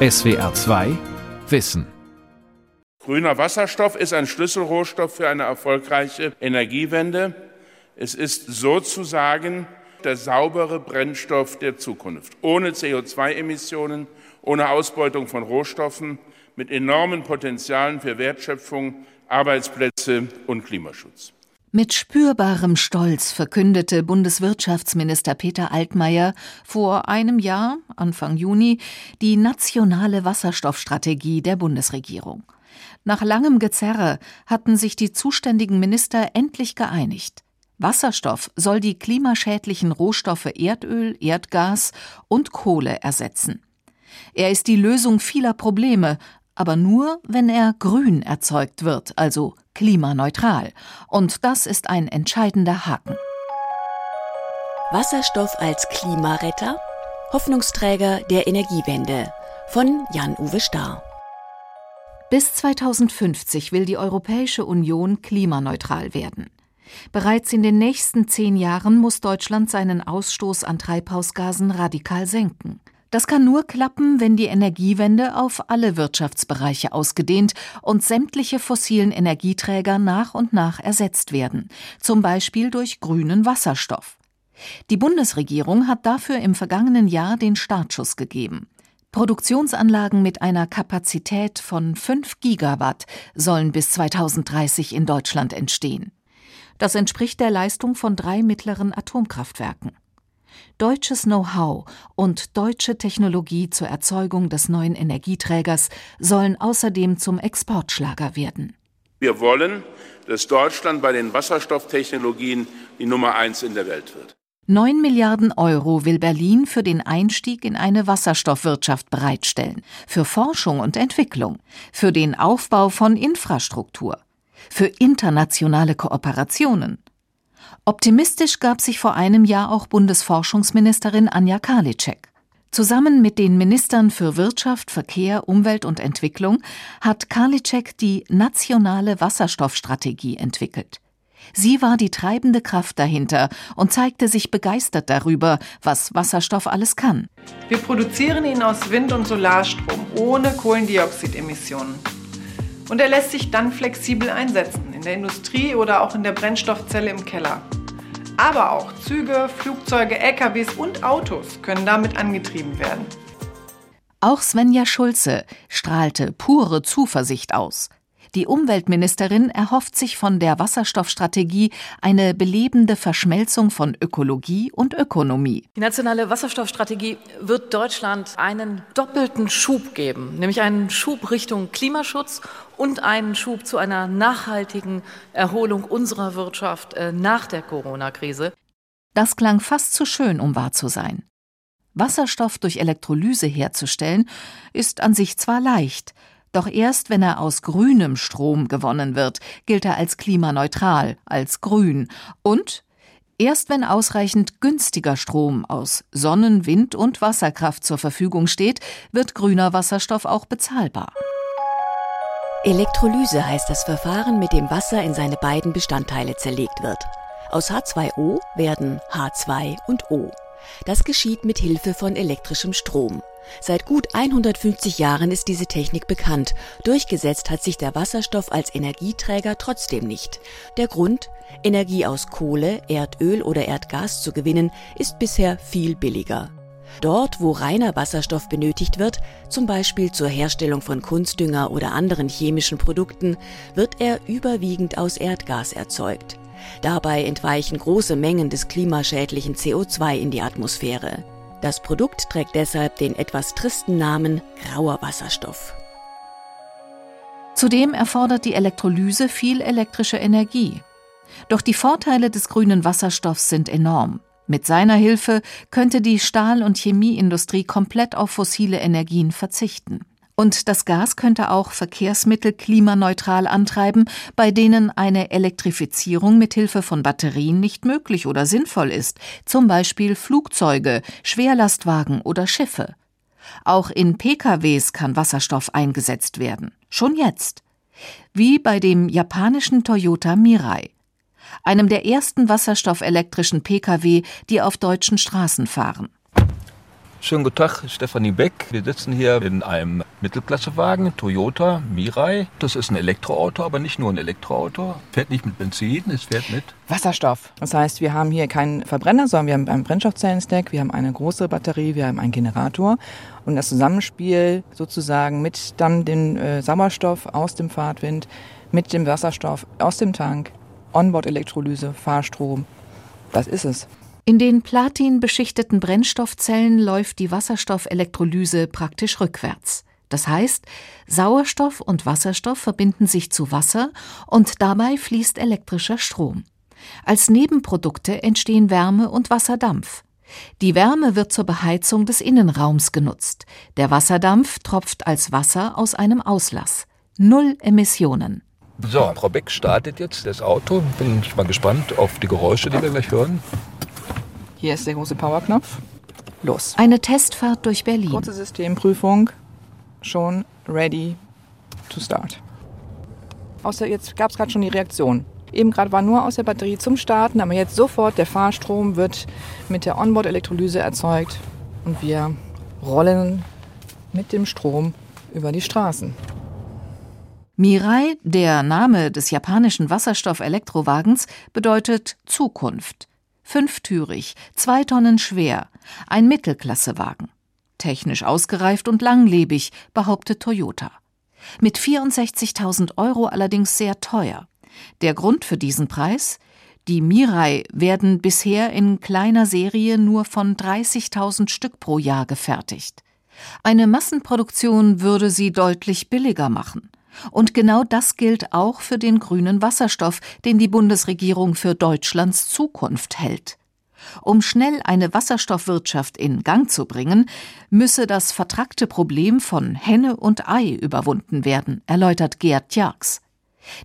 SWR 2 Wissen. Grüner Wasserstoff ist ein Schlüsselrohstoff für eine erfolgreiche Energiewende. Es ist sozusagen der saubere Brennstoff der Zukunft. Ohne CO2-Emissionen, ohne Ausbeutung von Rohstoffen, mit enormen Potenzialen für Wertschöpfung, Arbeitsplätze und Klimaschutz. Mit spürbarem Stolz verkündete Bundeswirtschaftsminister Peter Altmaier vor einem Jahr, Anfang Juni, die nationale Wasserstoffstrategie der Bundesregierung. Nach langem Gezerre hatten sich die zuständigen Minister endlich geeinigt. Wasserstoff soll die klimaschädlichen Rohstoffe Erdöl, Erdgas und Kohle ersetzen. Er ist die Lösung vieler Probleme, aber nur, wenn er grün erzeugt wird, also klimaneutral. Und das ist ein entscheidender Haken. Wasserstoff als Klimaretter? Hoffnungsträger der Energiewende von Jan-Uwe Starr. Bis 2050 will die Europäische Union klimaneutral werden. Bereits in den nächsten zehn Jahren muss Deutschland seinen Ausstoß an Treibhausgasen radikal senken. Das kann nur klappen, wenn die Energiewende auf alle Wirtschaftsbereiche ausgedehnt und sämtliche fossilen Energieträger nach und nach ersetzt werden, zum Beispiel durch grünen Wasserstoff. Die Bundesregierung hat dafür im vergangenen Jahr den Startschuss gegeben. Produktionsanlagen mit einer Kapazität von 5 Gigawatt sollen bis 2030 in Deutschland entstehen. Das entspricht der Leistung von drei mittleren Atomkraftwerken. Deutsches Know-how und deutsche Technologie zur Erzeugung des neuen Energieträgers sollen außerdem zum Exportschlager werden. Wir wollen, dass Deutschland bei den Wasserstofftechnologien die Nummer eins in der Welt wird. 9 Milliarden Euro will Berlin für den Einstieg in eine Wasserstoffwirtschaft bereitstellen, für Forschung und Entwicklung, für den Aufbau von Infrastruktur, für internationale Kooperationen Optimistisch gab sich vor einem Jahr auch Bundesforschungsministerin Anja Karliczek. Zusammen mit den Ministern für Wirtschaft, Verkehr, Umwelt und Entwicklung hat Karliczek die nationale Wasserstoffstrategie entwickelt. Sie war die treibende Kraft dahinter und zeigte sich begeistert darüber, was Wasserstoff alles kann. Wir produzieren ihn aus Wind- und Solarstrom ohne Kohlendioxidemissionen. Und er lässt sich dann flexibel einsetzen, in der Industrie oder auch in der Brennstoffzelle im Keller. Aber auch Züge, Flugzeuge, LKWs und Autos können damit angetrieben werden. Auch Svenja Schulze strahlte pure Zuversicht aus. Die Umweltministerin erhofft sich von der Wasserstoffstrategie eine belebende Verschmelzung von Ökologie und Ökonomie. Die nationale Wasserstoffstrategie wird Deutschland einen doppelten Schub geben, nämlich einen Schub Richtung Klimaschutz und einen Schub zu einer nachhaltigen Erholung unserer Wirtschaft äh, nach der Corona-Krise. Das klang fast zu schön, um wahr zu sein. Wasserstoff durch Elektrolyse herzustellen, ist an sich zwar leicht, doch erst wenn er aus grünem Strom gewonnen wird, gilt er als klimaneutral, als grün und Erst wenn ausreichend günstiger Strom aus Sonnen-, Wind- und Wasserkraft zur Verfügung steht, wird grüner Wasserstoff auch bezahlbar. Elektrolyse heißt das Verfahren, mit dem Wasser in seine beiden Bestandteile zerlegt wird. Aus H2O werden H2 und O. Das geschieht mit Hilfe von elektrischem Strom. Seit gut 150 Jahren ist diese Technik bekannt. Durchgesetzt hat sich der Wasserstoff als Energieträger trotzdem nicht. Der Grund? Energie aus Kohle, Erdöl oder Erdgas zu gewinnen, ist bisher viel billiger. Dort, wo reiner Wasserstoff benötigt wird, zum Beispiel zur Herstellung von Kunstdünger oder anderen chemischen Produkten, wird er überwiegend aus Erdgas erzeugt. Dabei entweichen große Mengen des klimaschädlichen CO2 in die Atmosphäre. Das Produkt trägt deshalb den etwas tristen Namen grauer Wasserstoff. Zudem erfordert die Elektrolyse viel elektrische Energie. Doch die Vorteile des grünen Wasserstoffs sind enorm. Mit seiner Hilfe könnte die Stahl- und Chemieindustrie komplett auf fossile Energien verzichten. Und das Gas könnte auch Verkehrsmittel klimaneutral antreiben, bei denen eine Elektrifizierung mit Hilfe von Batterien nicht möglich oder sinnvoll ist, zum Beispiel Flugzeuge, Schwerlastwagen oder Schiffe. Auch in PKWs kann Wasserstoff eingesetzt werden. Schon jetzt. Wie bei dem japanischen Toyota Mirai. Einem der ersten wasserstoffelektrischen Pkw, die auf deutschen Straßen fahren. Schönen guten Tag, Stefanie Beck. Wir sitzen hier in einem Mittelklassewagen, Toyota Mirai. Das ist ein Elektroauto, aber nicht nur ein Elektroauto. Fährt nicht mit Benzin, es fährt mit Wasserstoff. Das heißt, wir haben hier keinen Verbrenner, sondern wir haben einen Brennstoffzellenstack, wir haben eine große Batterie, wir haben einen Generator und das Zusammenspiel sozusagen mit dann dem äh, Sauerstoff aus dem Fahrtwind, mit dem Wasserstoff aus dem Tank, Onboard-Elektrolyse, Fahrstrom. Das ist es. In den platinbeschichteten Brennstoffzellen läuft die Wasserstoffelektrolyse praktisch rückwärts. Das heißt, Sauerstoff und Wasserstoff verbinden sich zu Wasser und dabei fließt elektrischer Strom. Als Nebenprodukte entstehen Wärme und Wasserdampf. Die Wärme wird zur Beheizung des Innenraums genutzt. Der Wasserdampf tropft als Wasser aus einem Auslass. Null Emissionen. So, Frau Beck startet jetzt das Auto. Bin mal gespannt auf die Geräusche, die wir gleich hören. Hier ist der große Powerknopf. Los. Eine Testfahrt durch Berlin. Kurze Systemprüfung. Schon ready to start. Außer jetzt gab es gerade schon die Reaktion. Eben gerade war nur aus der Batterie zum Starten, aber jetzt sofort der Fahrstrom wird mit der Onboard-Elektrolyse erzeugt und wir rollen mit dem Strom über die Straßen. Mirai, der Name des japanischen Wasserstoff-Elektrowagens, bedeutet Zukunft fünftürig, zwei Tonnen schwer, ein Mittelklassewagen. Technisch ausgereift und langlebig, behauptet Toyota. Mit 64.000 Euro allerdings sehr teuer. Der Grund für diesen Preis? Die Mirai werden bisher in kleiner Serie nur von 30.000 Stück pro Jahr gefertigt. Eine Massenproduktion würde sie deutlich billiger machen. Und genau das gilt auch für den grünen Wasserstoff, den die Bundesregierung für Deutschlands Zukunft hält. Um schnell eine Wasserstoffwirtschaft in Gang zu bringen, müsse das vertrackte Problem von Henne und Ei überwunden werden, erläutert Gerd Tjarks.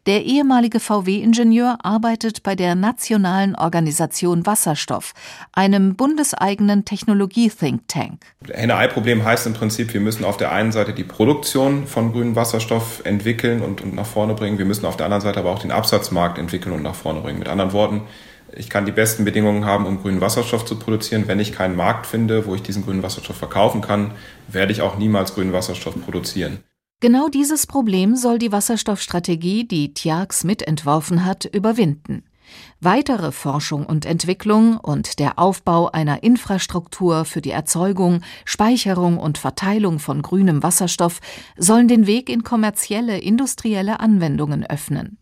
Der ehemalige VW-Ingenieur arbeitet bei der Nationalen Organisation Wasserstoff, einem bundeseigenen Technologie-Think Tank. Henne-Ei-Problem heißt im Prinzip, wir müssen auf der einen Seite die Produktion von grünem Wasserstoff entwickeln und, und nach vorne bringen. Wir müssen auf der anderen Seite aber auch den Absatzmarkt entwickeln und nach vorne bringen. Mit anderen Worten, ich kann die besten Bedingungen haben, um grünen Wasserstoff zu produzieren. Wenn ich keinen Markt finde, wo ich diesen grünen Wasserstoff verkaufen kann, werde ich auch niemals grünen Wasserstoff produzieren. Genau dieses Problem soll die Wasserstoffstrategie, die Tjax mitentworfen hat, überwinden. Weitere Forschung und Entwicklung und der Aufbau einer Infrastruktur für die Erzeugung, Speicherung und Verteilung von grünem Wasserstoff sollen den Weg in kommerzielle, industrielle Anwendungen öffnen.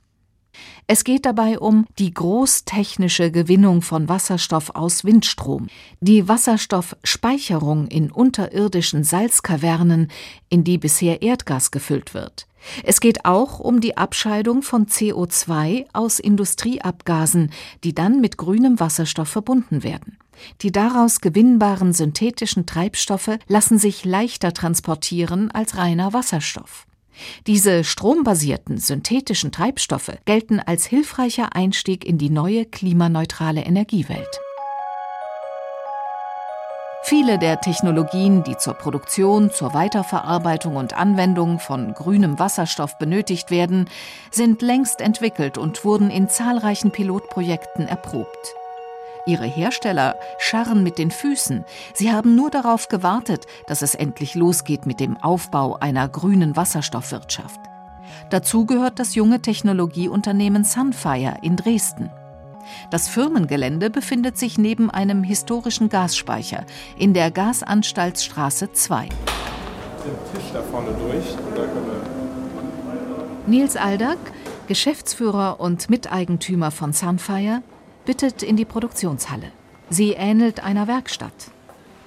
Es geht dabei um die großtechnische Gewinnung von Wasserstoff aus Windstrom, die Wasserstoffspeicherung in unterirdischen Salzkavernen, in die bisher Erdgas gefüllt wird. Es geht auch um die Abscheidung von CO2 aus Industrieabgasen, die dann mit grünem Wasserstoff verbunden werden. Die daraus gewinnbaren synthetischen Treibstoffe lassen sich leichter transportieren als reiner Wasserstoff. Diese strombasierten synthetischen Treibstoffe gelten als hilfreicher Einstieg in die neue klimaneutrale Energiewelt. Viele der Technologien, die zur Produktion, zur Weiterverarbeitung und Anwendung von grünem Wasserstoff benötigt werden, sind längst entwickelt und wurden in zahlreichen Pilotprojekten erprobt. Ihre Hersteller scharren mit den Füßen. Sie haben nur darauf gewartet, dass es endlich losgeht mit dem Aufbau einer grünen Wasserstoffwirtschaft. Dazu gehört das junge Technologieunternehmen Sunfire in Dresden. Das Firmengelände befindet sich neben einem historischen Gasspeicher in der Gasanstaltsstraße 2. Den Tisch da vorne durch. Nils Aldag, Geschäftsführer und Miteigentümer von Sunfire, bittet in die Produktionshalle. Sie ähnelt einer Werkstatt.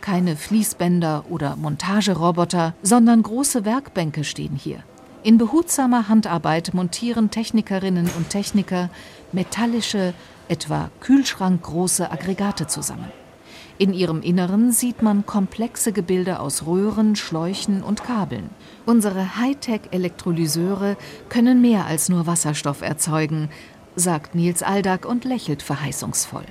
Keine Fließbänder oder Montageroboter, sondern große Werkbänke stehen hier. In behutsamer Handarbeit montieren Technikerinnen und Techniker metallische, etwa kühlschrankgroße Aggregate zusammen. In ihrem Inneren sieht man komplexe Gebilde aus Röhren, Schläuchen und Kabeln. Unsere Hightech-Elektrolyseure können mehr als nur Wasserstoff erzeugen, sagt Nils Aldag und lächelt verheißungsvoll.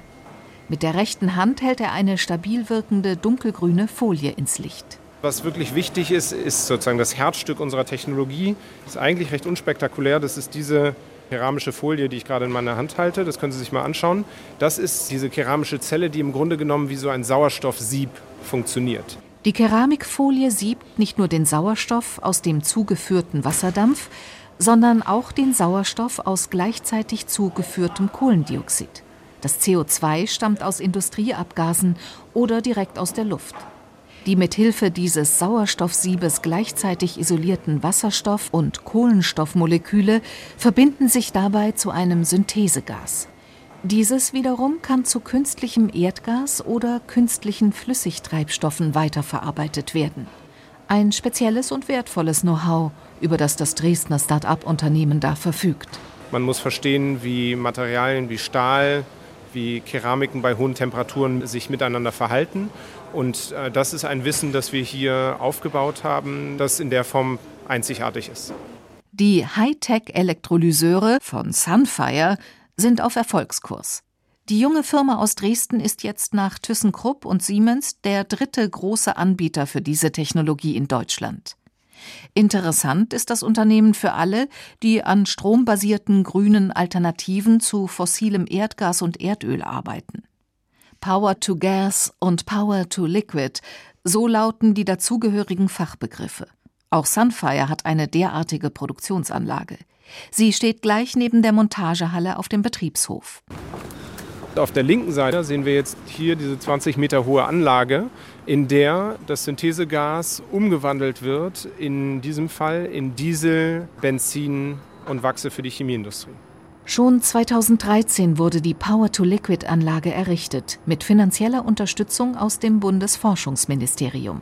Mit der rechten Hand hält er eine stabil wirkende dunkelgrüne Folie ins Licht. Was wirklich wichtig ist, ist sozusagen das Herzstück unserer Technologie. Das ist eigentlich recht unspektakulär. Das ist diese keramische Folie, die ich gerade in meiner Hand halte. Das können Sie sich mal anschauen. Das ist diese keramische Zelle, die im Grunde genommen wie so ein Sauerstoffsieb funktioniert. Die Keramikfolie siebt nicht nur den Sauerstoff aus dem zugeführten Wasserdampf, sondern auch den Sauerstoff aus gleichzeitig zugeführtem Kohlendioxid. Das CO2 stammt aus Industrieabgasen oder direkt aus der Luft. Die mithilfe dieses Sauerstoffsiebes gleichzeitig isolierten Wasserstoff- und Kohlenstoffmoleküle verbinden sich dabei zu einem Synthesegas. Dieses wiederum kann zu künstlichem Erdgas oder künstlichen Flüssigtreibstoffen weiterverarbeitet werden. Ein spezielles und wertvolles Know-how, über das das Dresdner Start-up-Unternehmen da verfügt. Man muss verstehen, wie Materialien wie Stahl, wie Keramiken bei hohen Temperaturen sich miteinander verhalten. Und äh, das ist ein Wissen, das wir hier aufgebaut haben, das in der Form einzigartig ist. Die Hightech-Elektrolyseure von Sunfire sind auf Erfolgskurs. Die junge Firma aus Dresden ist jetzt nach ThyssenKrupp und Siemens der dritte große Anbieter für diese Technologie in Deutschland. Interessant ist das Unternehmen für alle, die an strombasierten grünen Alternativen zu fossilem Erdgas und Erdöl arbeiten. Power to Gas und Power to Liquid, so lauten die dazugehörigen Fachbegriffe. Auch Sunfire hat eine derartige Produktionsanlage. Sie steht gleich neben der Montagehalle auf dem Betriebshof. Auf der linken Seite sehen wir jetzt hier diese 20 Meter hohe Anlage, in der das Synthesegas umgewandelt wird, in diesem Fall in Diesel, Benzin und Wachse für die Chemieindustrie. Schon 2013 wurde die Power-to-Liquid-Anlage errichtet, mit finanzieller Unterstützung aus dem Bundesforschungsministerium.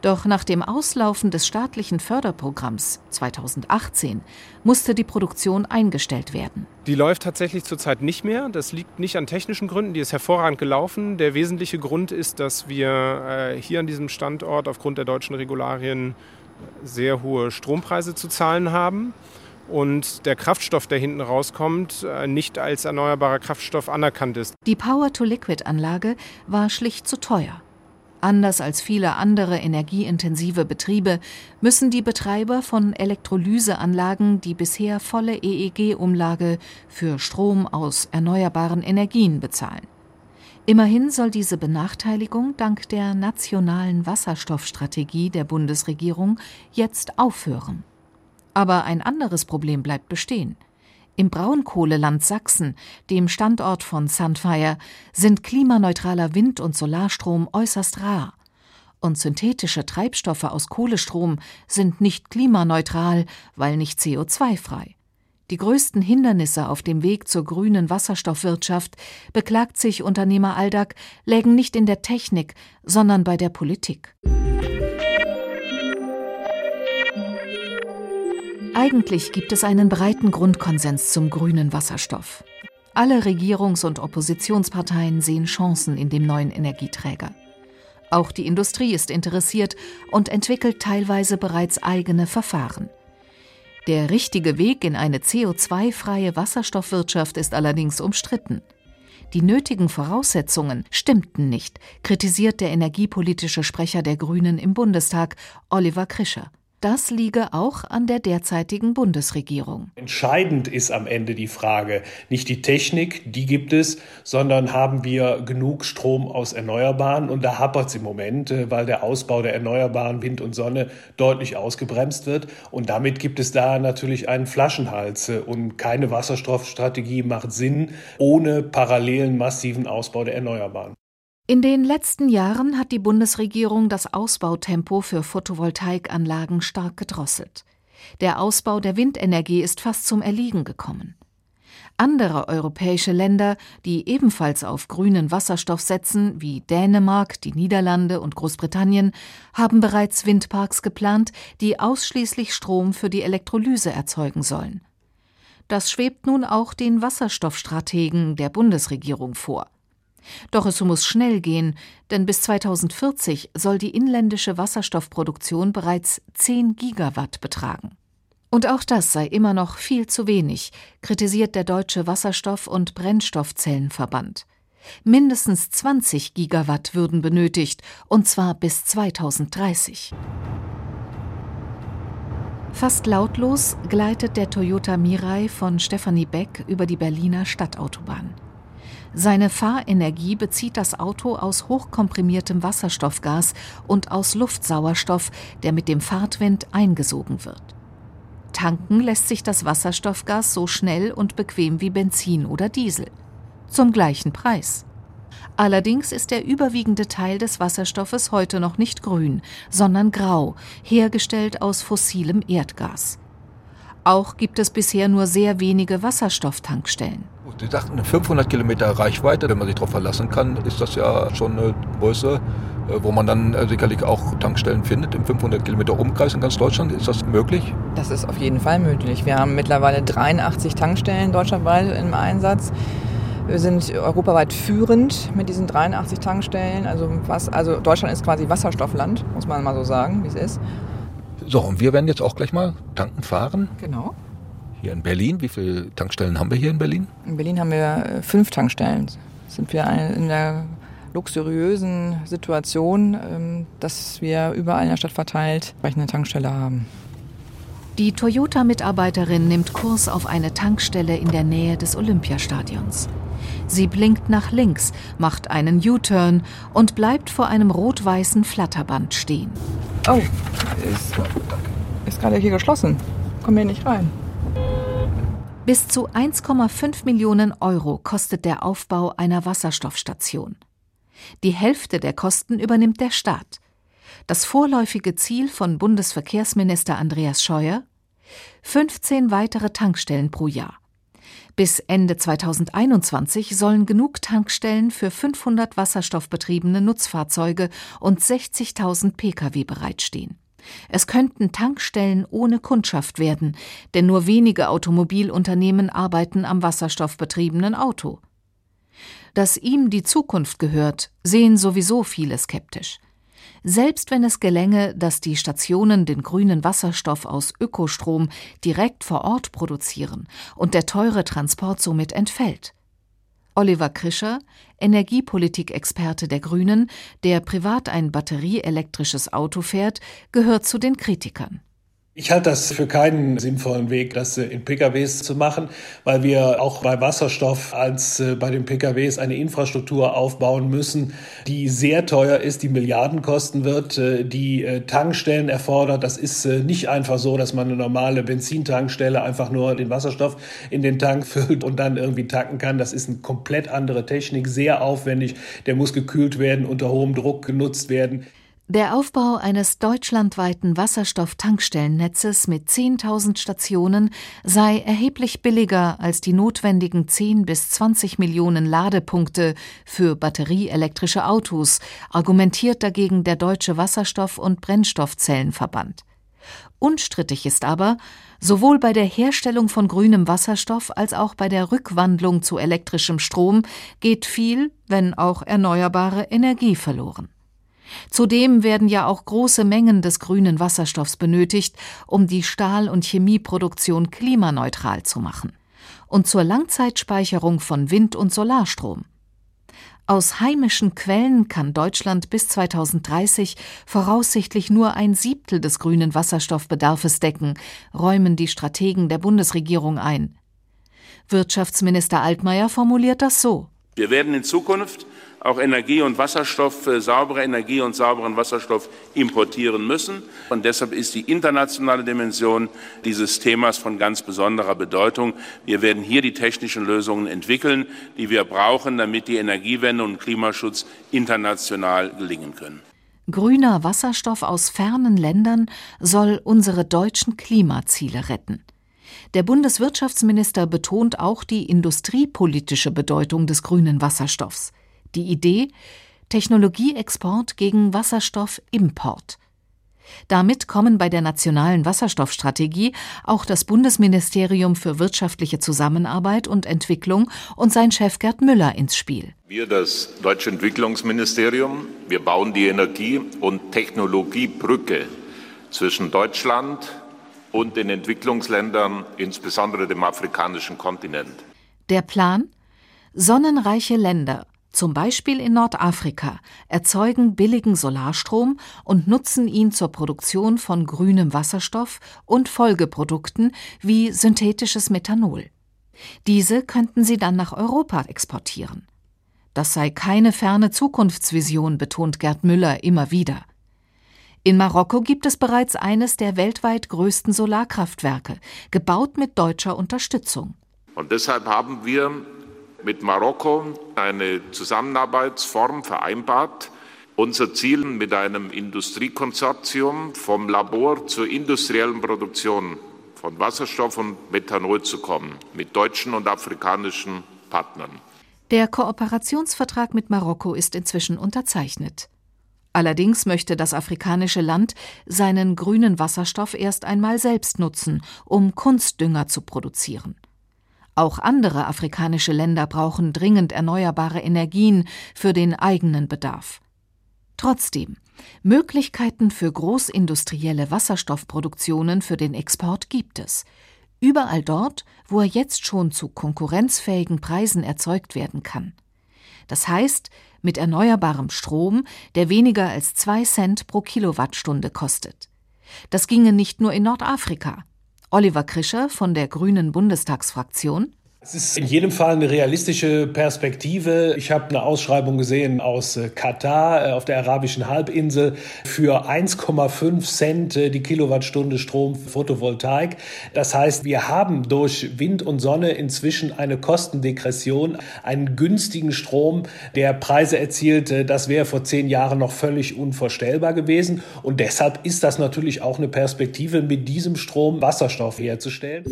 Doch nach dem Auslaufen des staatlichen Förderprogramms 2018 musste die Produktion eingestellt werden. Die läuft tatsächlich zurzeit nicht mehr. Das liegt nicht an technischen Gründen, die ist hervorragend gelaufen. Der wesentliche Grund ist, dass wir äh, hier an diesem Standort aufgrund der deutschen Regularien sehr hohe Strompreise zu zahlen haben und der Kraftstoff, der hinten rauskommt, äh, nicht als erneuerbarer Kraftstoff anerkannt ist. Die Power-to-Liquid-Anlage war schlicht zu teuer. Anders als viele andere energieintensive Betriebe müssen die Betreiber von Elektrolyseanlagen die bisher volle EEG-Umlage für Strom aus erneuerbaren Energien bezahlen. Immerhin soll diese Benachteiligung dank der nationalen Wasserstoffstrategie der Bundesregierung jetzt aufhören. Aber ein anderes Problem bleibt bestehen. Im Braunkohleland Sachsen, dem Standort von Sunfire, sind klimaneutraler Wind- und Solarstrom äußerst rar. Und synthetische Treibstoffe aus Kohlestrom sind nicht klimaneutral, weil nicht CO2-frei. Die größten Hindernisse auf dem Weg zur grünen Wasserstoffwirtschaft, beklagt sich Unternehmer Aldag, lägen nicht in der Technik, sondern bei der Politik. Eigentlich gibt es einen breiten Grundkonsens zum grünen Wasserstoff. Alle Regierungs- und Oppositionsparteien sehen Chancen in dem neuen Energieträger. Auch die Industrie ist interessiert und entwickelt teilweise bereits eigene Verfahren. Der richtige Weg in eine CO2-freie Wasserstoffwirtschaft ist allerdings umstritten. Die nötigen Voraussetzungen stimmten nicht, kritisiert der energiepolitische Sprecher der Grünen im Bundestag, Oliver Krischer. Das liege auch an der derzeitigen Bundesregierung. Entscheidend ist am Ende die Frage, nicht die Technik, die gibt es, sondern haben wir genug Strom aus Erneuerbaren? Und da hapert es im Moment, äh, weil der Ausbau der Erneuerbaren Wind und Sonne deutlich ausgebremst wird. Und damit gibt es da natürlich einen Flaschenhals. Und keine Wasserstoffstrategie macht Sinn ohne parallelen massiven Ausbau der Erneuerbaren. In den letzten Jahren hat die Bundesregierung das Ausbautempo für Photovoltaikanlagen stark gedrosselt. Der Ausbau der Windenergie ist fast zum Erliegen gekommen. Andere europäische Länder, die ebenfalls auf grünen Wasserstoff setzen, wie Dänemark, die Niederlande und Großbritannien, haben bereits Windparks geplant, die ausschließlich Strom für die Elektrolyse erzeugen sollen. Das schwebt nun auch den Wasserstoffstrategen der Bundesregierung vor. Doch es muss schnell gehen, denn bis 2040 soll die inländische Wasserstoffproduktion bereits 10 Gigawatt betragen. Und auch das sei immer noch viel zu wenig, kritisiert der Deutsche Wasserstoff- und Brennstoffzellenverband. Mindestens 20 Gigawatt würden benötigt, und zwar bis 2030. Fast lautlos gleitet der Toyota Mirai von Stefanie Beck über die Berliner Stadtautobahn. Seine Fahrenergie bezieht das Auto aus hochkomprimiertem Wasserstoffgas und aus Luftsauerstoff, der mit dem Fahrtwind eingesogen wird. Tanken lässt sich das Wasserstoffgas so schnell und bequem wie Benzin oder Diesel. Zum gleichen Preis. Allerdings ist der überwiegende Teil des Wasserstoffes heute noch nicht grün, sondern grau, hergestellt aus fossilem Erdgas. Auch gibt es bisher nur sehr wenige Wasserstofftankstellen. Sie sagten 500 Kilometer Reichweite, wenn man sich darauf verlassen kann, ist das ja schon eine Größe, äh, wo man dann äh, sicherlich auch Tankstellen findet im 500 Kilometer Umkreis in ganz Deutschland. Ist das möglich? Das ist auf jeden Fall möglich. Wir haben mittlerweile 83 Tankstellen deutschlandweit im Einsatz. Wir sind europaweit führend mit diesen 83 Tankstellen. Also, was, also Deutschland ist quasi Wasserstoffland, muss man mal so sagen, wie es ist. So, und wir werden jetzt auch gleich mal tanken fahren. Genau. Hier in Berlin. Wie viele Tankstellen haben wir hier in Berlin? In Berlin haben wir äh, fünf Tankstellen. Sind wir in der luxuriösen Situation, ähm, dass wir überall in der Stadt verteilt eine Tankstelle haben. Die Toyota-Mitarbeiterin nimmt Kurs auf eine Tankstelle in der Nähe des Olympiastadions. Sie blinkt nach links, macht einen U-Turn und bleibt vor einem rot-weißen Flatterband stehen. Oh, ist, ist gerade hier geschlossen. Komm hier nicht rein. Bis zu 1,5 Millionen Euro kostet der Aufbau einer Wasserstoffstation. Die Hälfte der Kosten übernimmt der Staat. Das vorläufige Ziel von Bundesverkehrsminister Andreas Scheuer 15 weitere Tankstellen pro Jahr. Bis Ende 2021 sollen genug Tankstellen für 500 wasserstoffbetriebene Nutzfahrzeuge und 60.000 Pkw bereitstehen. Es könnten Tankstellen ohne Kundschaft werden, denn nur wenige Automobilunternehmen arbeiten am wasserstoffbetriebenen Auto. Dass ihm die Zukunft gehört, sehen sowieso viele skeptisch. Selbst wenn es gelänge, dass die Stationen den grünen Wasserstoff aus Ökostrom direkt vor Ort produzieren und der teure Transport somit entfällt. Oliver Krischer, Energiepolitikexperte der Grünen, der privat ein batterieelektrisches Auto fährt, gehört zu den Kritikern. Ich halte das für keinen sinnvollen Weg, das in PKWs zu machen, weil wir auch bei Wasserstoff als äh, bei den PKWs eine Infrastruktur aufbauen müssen, die sehr teuer ist, die Milliarden kosten wird, äh, die äh, Tankstellen erfordert. Das ist nicht einfach so, dass man eine normale Benzintankstelle einfach nur den Wasserstoff in den Tank füllt und dann irgendwie tanken kann. Das ist eine komplett andere Technik, sehr aufwendig. Der muss gekühlt werden, unter hohem Druck genutzt werden. Der Aufbau eines deutschlandweiten Wasserstofftankstellennetzes mit 10.000 Stationen sei erheblich billiger als die notwendigen 10 bis 20 Millionen Ladepunkte für batterieelektrische Autos, argumentiert dagegen der Deutsche Wasserstoff- und Brennstoffzellenverband. Unstrittig ist aber, sowohl bei der Herstellung von grünem Wasserstoff als auch bei der Rückwandlung zu elektrischem Strom geht viel, wenn auch erneuerbare Energie verloren. Zudem werden ja auch große Mengen des grünen Wasserstoffs benötigt, um die Stahl- und Chemieproduktion klimaneutral zu machen. Und zur Langzeitspeicherung von Wind- und Solarstrom. Aus heimischen Quellen kann Deutschland bis 2030 voraussichtlich nur ein Siebtel des grünen Wasserstoffbedarfes decken, räumen die Strategen der Bundesregierung ein. Wirtschaftsminister Altmaier formuliert das so. Wir werden in Zukunft auch Energie und Wasserstoff, äh, saubere Energie und sauberen Wasserstoff importieren müssen. Und deshalb ist die internationale Dimension dieses Themas von ganz besonderer Bedeutung. Wir werden hier die technischen Lösungen entwickeln, die wir brauchen, damit die Energiewende und Klimaschutz international gelingen können. Grüner Wasserstoff aus fernen Ländern soll unsere deutschen Klimaziele retten. Der Bundeswirtschaftsminister betont auch die industriepolitische Bedeutung des grünen Wasserstoffs. Die Idee Technologieexport gegen Wasserstoffimport. Damit kommen bei der nationalen Wasserstoffstrategie auch das Bundesministerium für wirtschaftliche Zusammenarbeit und Entwicklung und sein Chef Gerd Müller ins Spiel. Wir, das Deutsche Entwicklungsministerium, wir bauen die Energie- und Technologiebrücke zwischen Deutschland und den Entwicklungsländern, insbesondere dem afrikanischen Kontinent. Der Plan? Sonnenreiche Länder zum Beispiel in Nordafrika, erzeugen billigen Solarstrom und nutzen ihn zur Produktion von grünem Wasserstoff und Folgeprodukten wie synthetisches Methanol. Diese könnten sie dann nach Europa exportieren. Das sei keine ferne Zukunftsvision, betont Gerd Müller immer wieder. In Marokko gibt es bereits eines der weltweit größten Solarkraftwerke, gebaut mit deutscher Unterstützung. Und deshalb haben wir mit Marokko eine Zusammenarbeitsform vereinbart. Unser Ziel mit einem Industriekonsortium vom Labor zur industriellen Produktion von Wasserstoff und Methanol zu kommen, mit deutschen und afrikanischen Partnern. Der Kooperationsvertrag mit Marokko ist inzwischen unterzeichnet. Allerdings möchte das afrikanische Land seinen grünen Wasserstoff erst einmal selbst nutzen, um Kunstdünger zu produzieren. Auch andere afrikanische Länder brauchen dringend erneuerbare Energien für den eigenen Bedarf. Trotzdem, Möglichkeiten für großindustrielle Wasserstoffproduktionen für den Export gibt es. Überall dort, wo er jetzt schon zu konkurrenzfähigen Preisen erzeugt werden kann. Das heißt, mit erneuerbarem Strom, der weniger als zwei Cent pro Kilowattstunde kostet. Das ginge nicht nur in Nordafrika. Oliver Krischer von der Grünen Bundestagsfraktion es ist in jedem Fall eine realistische Perspektive. Ich habe eine Ausschreibung gesehen aus äh, Katar äh, auf der arabischen Halbinsel für 1,5 Cent äh, die Kilowattstunde Strom Photovoltaik. Das heißt, wir haben durch Wind und Sonne inzwischen eine Kostendegression, einen günstigen Strom, der Preise erzielt. Das wäre vor zehn Jahren noch völlig unvorstellbar gewesen. Und deshalb ist das natürlich auch eine Perspektive, mit diesem Strom Wasserstoff herzustellen.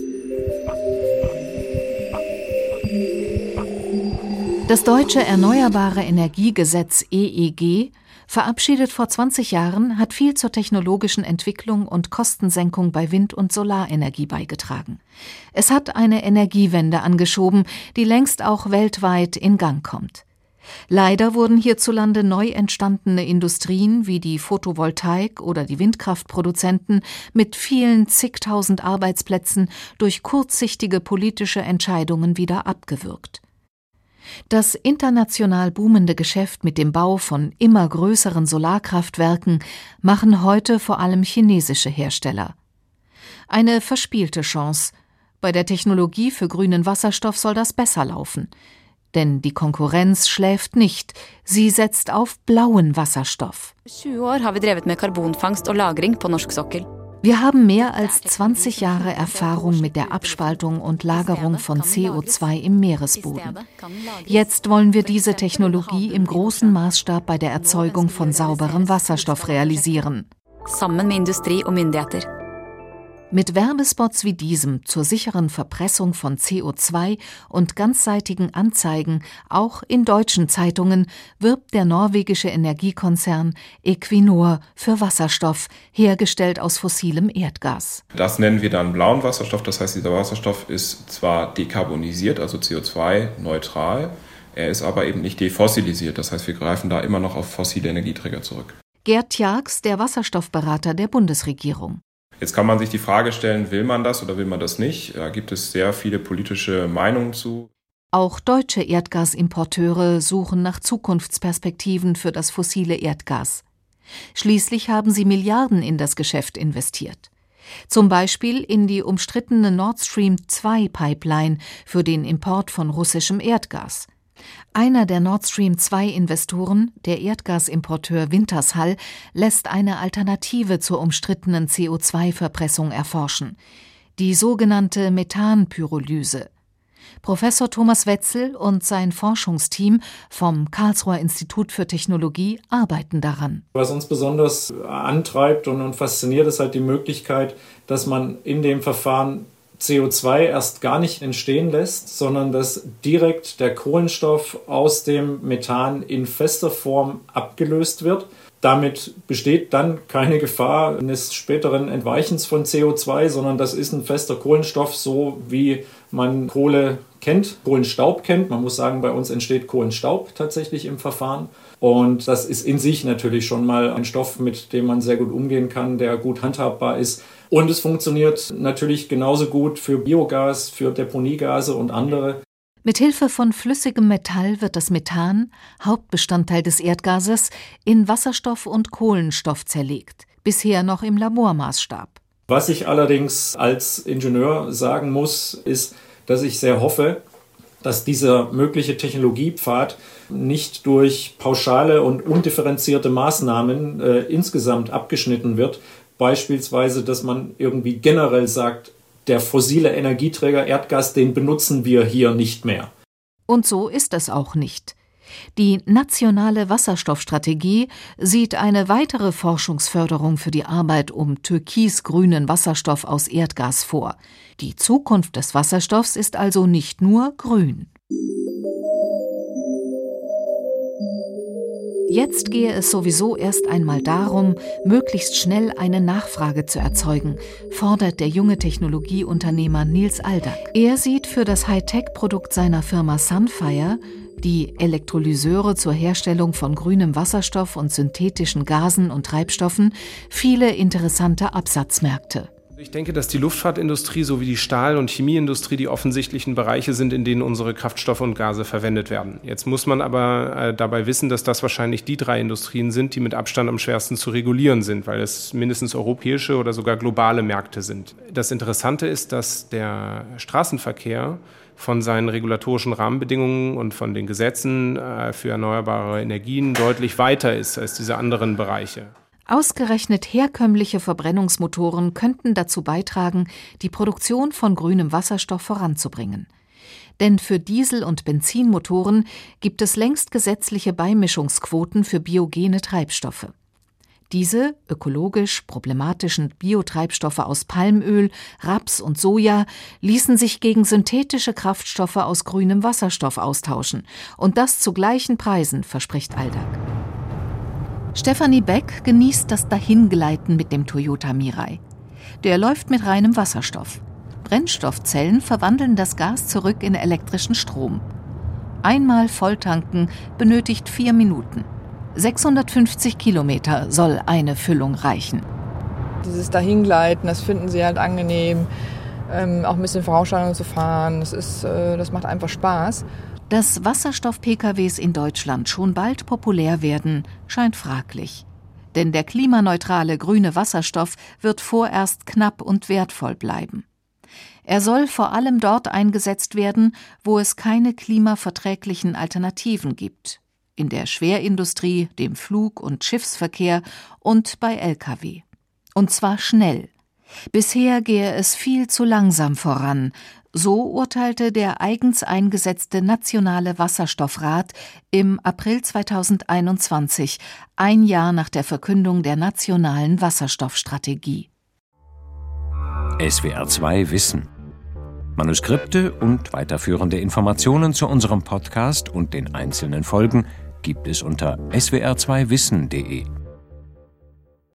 Das deutsche Erneuerbare Energiegesetz EEG, verabschiedet vor 20 Jahren, hat viel zur technologischen Entwicklung und Kostensenkung bei Wind- und Solarenergie beigetragen. Es hat eine Energiewende angeschoben, die längst auch weltweit in Gang kommt. Leider wurden hierzulande neu entstandene Industrien wie die Photovoltaik oder die Windkraftproduzenten mit vielen zigtausend Arbeitsplätzen durch kurzsichtige politische Entscheidungen wieder abgewürgt. Das international boomende Geschäft mit dem Bau von immer größeren Solarkraftwerken machen heute vor allem chinesische Hersteller. Eine verspielte Chance. Bei der Technologie für grünen Wasserstoff soll das besser laufen. Denn die Konkurrenz schläft nicht, sie setzt auf blauen Wasserstoff. 20 år har vi drevet med karbonfangst og lagring norsk sokkel. Wir haben mehr als 20 Jahre Erfahrung mit der Abspaltung und Lagerung von CO2 im Meeresboden. Jetzt wollen wir diese Technologie im großen Maßstab bei der Erzeugung von sauberem Wasserstoff realisieren. Sammen med industri og myndigheter. Mit Werbespots wie diesem zur sicheren Verpressung von CO2 und ganzseitigen Anzeigen auch in deutschen Zeitungen wirbt der norwegische Energiekonzern Equinor für Wasserstoff, hergestellt aus fossilem Erdgas. Das nennen wir dann blauen Wasserstoff, das heißt, dieser Wasserstoff ist zwar dekarbonisiert, also CO2-neutral, er ist aber eben nicht defossilisiert, das heißt, wir greifen da immer noch auf fossile Energieträger zurück. Gerd Jags, der Wasserstoffberater der Bundesregierung. Jetzt kann man sich die Frage stellen, will man das oder will man das nicht? Da gibt es sehr viele politische Meinungen zu. Auch deutsche Erdgasimporteure suchen nach Zukunftsperspektiven für das fossile Erdgas. Schließlich haben sie Milliarden in das Geschäft investiert. Zum Beispiel in die umstrittene Nord Stream 2 Pipeline für den Import von russischem Erdgas. Einer der Nord Stream 2 Investoren, der Erdgasimporteur Wintershall, lässt eine Alternative zur umstrittenen CO2-Verpressung erforschen. Die sogenannte Methanpyrolyse. Professor Thomas Wetzel und sein Forschungsteam vom Karlsruher Institut für Technologie arbeiten daran. Was uns besonders antreibt und, fasziniert, ist halt die Möglichkeit, dass man in dem Verfahren CO2 erst gar nicht entstehen lässt, sondern dass direkt der Kohlenstoff aus dem Methan in fester Form abgelöst wird. Damit besteht dann keine Gefahr eines späteren Entweichens von CO2, sondern das ist ein fester Kohlenstoff, so wie man Kohle kennt, Kohlenstaub kennt. Man muss sagen, bei uns entsteht Kohlenstaub tatsächlich im Verfahren. Und das ist in sich natürlich schon mal ein Stoff, mit dem man sehr gut umgehen kann, der gut handhabbar ist. Und es funktioniert natürlich genauso gut für Biogas, für Deponiegase und andere. Mit Hilfe von flüssigem Metall wird das Methan, Hauptbestandteil des Erdgases, in Wasserstoff und Kohlenstoff zerlegt, bisher noch im Labormaßstab. Was ich allerdings als Ingenieur sagen muss, ist, dass ich sehr hoffe, dass dieser mögliche Technologiepfad nicht durch pauschale und undifferenzierte Maßnahmen äh, insgesamt abgeschnitten wird. Beispielsweise, dass man irgendwie generell sagt, der fossile Energieträger Erdgas, den benutzen wir hier nicht mehr. Und so ist es auch nicht. Die nationale Wasserstoffstrategie sieht eine weitere Forschungsförderung für die Arbeit um türkisgrünen Wasserstoff aus Erdgas vor. Die Zukunft des Wasserstoffs ist also nicht nur grün. Jetzt gehe es sowieso erst einmal darum, möglichst schnell eine Nachfrage zu erzeugen, fordert der junge Technologieunternehmer Nils Aldag. Er sieht für das Hightech-Produkt seiner Firma Sunfire die Elektrolyseure zur Herstellung von grünem Wasserstoff und synthetischen Gasen und Treibstoffen viele interessante Absatzmärkte. Ich denke, dass die Luftfahrtindustrie sowie die Stahl- und Chemieindustrie die offensichtlichen Bereiche sind, in denen unsere Kraftstoffe und Gase verwendet werden. Jetzt muss man aber äh, dabei wissen, dass das wahrscheinlich die drei Industrien sind, die mit Abstand am schwersten zu regulieren sind, weil es mindestens europäische oder sogar globale Märkte sind. Das Interessante ist, dass der Straßenverkehr von seinen regulatorischen Rahmenbedingungen und von den Gesetzen äh, für erneuerbare Energien deutlich weiter ist als diese anderen Bereiche. Ausgerechnet herkömmliche Verbrennungsmotoren könnten dazu beitragen, die Produktion von grünem Wasserstoff voranzubringen. Denn für Diesel- und Benzinmotoren gibt es längst gesetzliche Beimischungsquoten für biogene Treibstoffe. Diese ökologisch problematischen Biotreibstoffe aus Palmöl, Raps und Soja ließen sich gegen synthetische Kraftstoffe aus grünem Wasserstoff austauschen, und das zu gleichen Preisen, verspricht Aldag. Stefanie Beck genießt das Dahingleiten mit dem Toyota Mirai. Der läuft mit reinem Wasserstoff. Brennstoffzellen verwandeln das Gas zurück in elektrischen Strom. Einmal volltanken benötigt vier Minuten. 650 Kilometer soll eine Füllung reichen. Dieses Dahingleiten, das finden sie halt angenehm. Ähm, auch ein bisschen Vorausschauung zu fahren, das, ist, äh, das macht einfach Spaß. Dass Wasserstoff-PKWs in Deutschland schon bald populär werden, scheint fraglich. Denn der klimaneutrale grüne Wasserstoff wird vorerst knapp und wertvoll bleiben. Er soll vor allem dort eingesetzt werden, wo es keine klimaverträglichen Alternativen gibt, in der Schwerindustrie, dem Flug- und Schiffsverkehr und bei Lkw. Und zwar schnell. Bisher gehe es viel zu langsam voran, so urteilte der eigens eingesetzte Nationale Wasserstoffrat im April 2021, ein Jahr nach der Verkündung der nationalen Wasserstoffstrategie. SWR 2 Wissen Manuskripte und weiterführende Informationen zu unserem Podcast und den einzelnen Folgen gibt es unter swr2wissen.de.